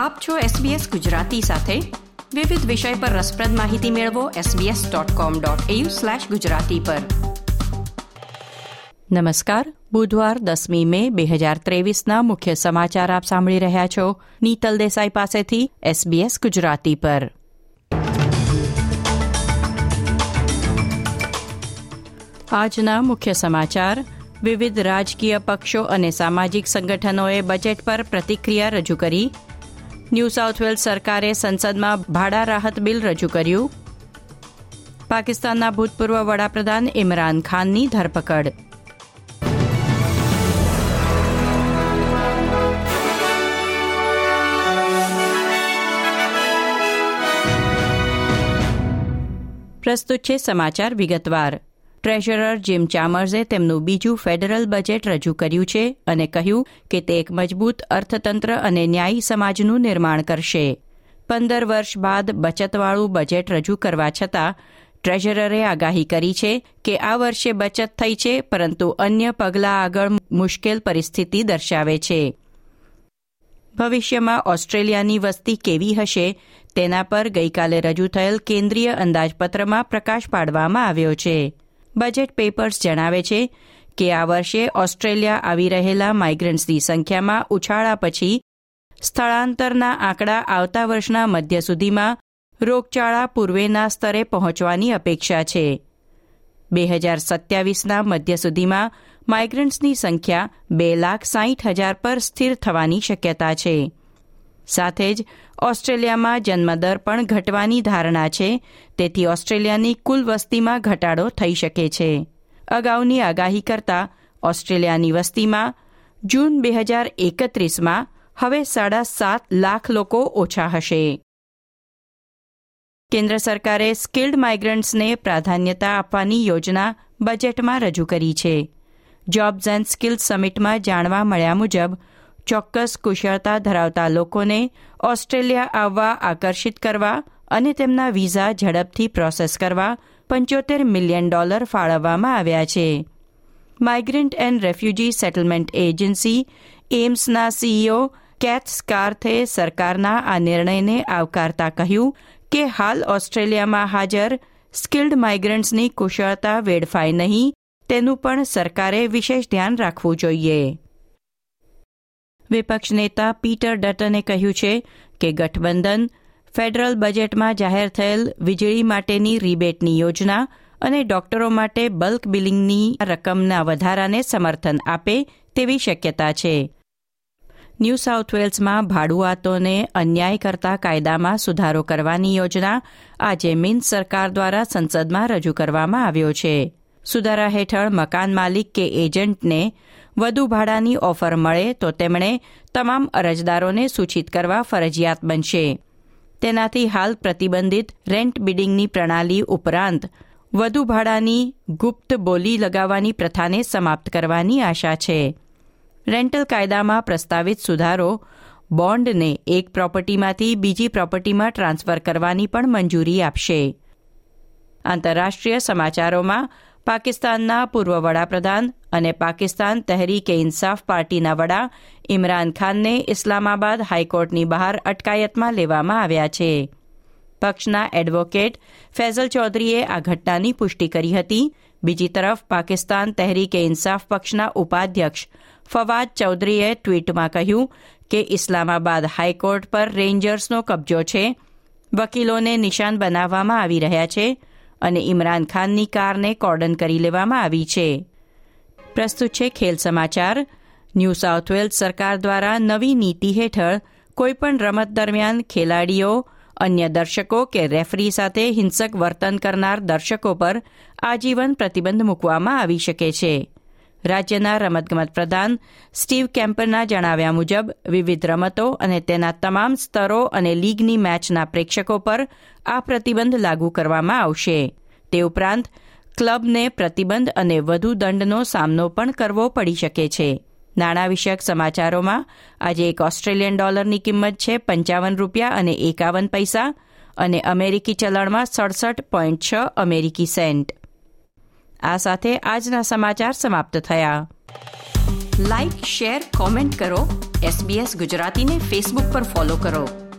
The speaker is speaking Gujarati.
આપ છો SBS ગુજરાતી સાથે. વિવિધ વિષય પર રસપ્રદ માહિતી મેળવો sbs.com.au/gujarati પર. નમસ્કાર. બુધવાર દસમી મે બે હજાર ત્રેવીસના મુખ્ય સમાચાર આપ સાંભળી રહ્યા છો. નીતલ દેસાઈ પાસેથી SBS ગુજરાતી પર. આજના મુખ્ય સમાચાર. વિવિધ રાજકીય પક્ષો અને સામાજિક સંગઠનોએ બજેટ પર પ્રતિક્રિયા રજૂ કરી. ન્યૂ સાઉથ વેલ્સ સરકારે સંસદમાં ભાડા રાહત બિલ રજૂ કર્યું. પાકિસ્તાનના ભૂતપૂર્વ વડાપ્રધાન ઇમરાન ખાનની ધરપકડ. પ્રસ્તુત છે સમાચાર વિગતવાર. ટ્રેઝરર જીમ ચામર્સે તેમનું બીજું ફેડરલ બજેટ રજૂ કર્યું છે અને કહ્યું કે તે એક મજબૂત અર્થતંત્ર અને ન્યાયી સમાજનું નિર્માણ કરશે. પંદર વર્ષ બાદ બચતવાળું બજેટ રજૂ કરવા છતાં ટ્રેઝરરે આગાહી કરી છે કે આ વર્ષે બચત થઈ છે, પરંતુ અન્ય પગલાં આગળ મુશ્કેલ પરિસ્થિતિ દર્શાવે છે. ભવિષ્યમાં ઓસ્ટ્રેલિયાની વસ્તી કેવી હશે, તેના પર ગઈકાલે રજૂ થયેલ કેન્દ્રીય અંદાજપત્રમાં પ્રકાશ પાડવામાં આવ્યો છે. બજેટ પેપર્સ જણાવે છે કે આ વર્ષે ઓસ્ટ્રેલિયા આવી રહેલા માઇગ્રન્ટ્સની સંખ્યામાં ઉછાળા પછી સ્થળાંતરના આંકડા આવતા વર્ષના મધ્ય સુધીમાં રોગચાળા પૂર્વેના સ્તરે પહોંચવાની અપેક્ષા છે. બે હજાર સત્યાવીસના મધ્ય સુધીમાં માઇગ્રન્ટ્સની સંખ્યા બે લાખ સાહીઠ હજાર પર સ્થિર થવાની શક્યતા છે. સાથે જ ઓસ્ટ્રેલિયામાં જન્મદર પણ ઘટવાની ધારણા છે, તેથી ઓસ્ટ્રેલિયાની કુલ વસ્તીમાં ઘટાડો થઈ શકે છે. અગાઉની આગાહી કરતા ઓસ્ટ્રેલિયાની વસ્તીમાં જૂન બે હજાર એકત્રીસમાં હવે સાડા સાત લાખ લોકો ઓછા હશે. કેન્દ્ર સરકારે સ્કિલ્ડ માઇગ્રન્ટ્સને પ્રાધાન્યતા આપવાની યોજના બજેટમાં રજૂ કરી છે. જોબ્સ એન્ડ સ્કિલ્સ સમિટમાં જાણવા મળ્યા મુજબ ચોક્કસ કુશળતા ધરાવતા લોકોને ઓસ્ટ્રેલિયા આવવા, આકર્ષિત કરવા અને તેમના વિઝા ઝડપથી પ્રોસેસ કરવા પંચોતેર મિલિયન ડોલર ફાળવવામાં આવ્યા છે. Migrant and refugee settlement agency એમ્સના CEO cath સ્કાર્થે સરકારના આ નિર્ણયને આવકારતા કહ્યું કે હાલ ઓસ્ટ્રેલિયામાં હાજર સ્કિલ્ડ માઇગ્રન્ટ્સની કુશળતા વેડફાય નહીં, તેનું પણ સરકારે વિશેષ ધ્યાન રાખવું જોઈએ. વિપક્ષ નેતા પીટર ડટને કહ્યું છે કે ગઠબંધન ફેડરલ બજેટમાં જાહેર થયેલ વીજળી માટેની રીબેટની યોજના અને ડોક્ટરો માટે બલ્ક બિલિંગની રકમના વધારાને સમર્થન આપે તેવી શક્યતા છે. ન્યૂ સાઉથ વેલ્સમાં ભાડુઆતોને અન્યાય કરતા કાયદામાં સુધારો કરવાની યોજના આજે મિન્સ સરકાર દ્વારા સંસદમાં રજૂ કરવામાં આવ્યો છે. સુધારા હેઠળ મકાન માલિક કે એજન્ટને વધુ ભાડાની ઓફર મળે તો તેમણે તમામ અરજદારોને સૂચિત કરવા ફરજિયાત બનશે. તેનાથી હાલ પ્રતિબંધિત રેન્ટ બિડિંગની પ્રણાલી ઉપરાંત વધુ ભાડાની ગુપ્ત બોલી લગાવવાની પ્રથાને સમાપ્ત કરવાની આશા છે. રેન્ટલ કાયદામાં પ્રસ્તાવિત સુધારો બોન્ડને એક પ્રોપર્ટીમાંથી બીજી પ્રોપર્ટીમાં ટ્રાન્સફર કરવાની પણ મંજૂરી આપશે. આંતરરાષ્ટ્રીય સમાચારોમાં પાકિસ્તાનના પૂર્વ વડાપ્રધાન અને પાકિસ્તાન તહેરીકે ઇન્સાફ પાર્ટીના વડા ઇમરાન ખાનને ઇસ્લામાબાદ હાઈકોર્ટની બહાર અટકાયતમાં લેવામાં આવ્યા છે. પક્ષના એડવોકેટ ફેઝલ ચૌધરીએ આ ઘટનાની પુષ્ટિ કરી હતી. બીજી તરફ પાકિસ્તાન તહેરીકે ઇન્સાફ પક્ષના ઉપાધ્યક્ષ ફવાદ ચૌધરીએ ટ્વીટમાં કહ્યું કે ઇસ્લામાબાદ હાઈકોર્ટ પર રેન્જર્સનો કબજો છે. વકીલોને નિશાન બનાવવામાં આવી રહ્યા છે. અને ઇમરાન ખાનની કારને કોર્ડન કરી લેવામાં આવી છે. પ્રસ્તુત છે ખેલ સમાચાર. ન્યૂ સાઉથ વેલ્સ સરકાર દ્વારા નવી નીતિ હેઠળ કોઈપણ રમત દરમિયાન ખેલાડીઓ, અન્ય દર્શકો કે રેફરી સાથે હિંસક વર્તન કરનાર દર્શકો પર આજીવન પ્રતિબંધ મૂકવામાં આવી શકે છે. રાજ્યના રમતગમત પ્રધાન સ્ટીવ કેમ્પરના જણાવ્યા મુજબ, વિવિધ રમતો અને તેના તમામ સ્તરો અને લીગની મેચના પ્રેક્ષકો પર આ પ્રતિબંધ લાગુ કરવામાં આવશે. તે ઉપરાંત, ક્લબને પ્રતિબંધ અને વધુ દંડનો સામનો પણ કરવો પડી શકે છે. નાણાં વિષયક સમાચારોમાં, આજે એક ઓસ્ટ્રેલિયન ડોલરની કિંમત છે પંચાવન રૂપિયા અને એકાવન પૈસા અને અમેરિકી ચલણમાં સડસઠ પોઈન્ટ છ અમેરિકી સેન્ટ. આ સાથે આજના સમાચાર સમાપ્ત થયા. લાઇક શેર, કોમેન્ટ કરો. એસબીએસ ગુજરાતીને ફેસબુક પર ફોલો કરો.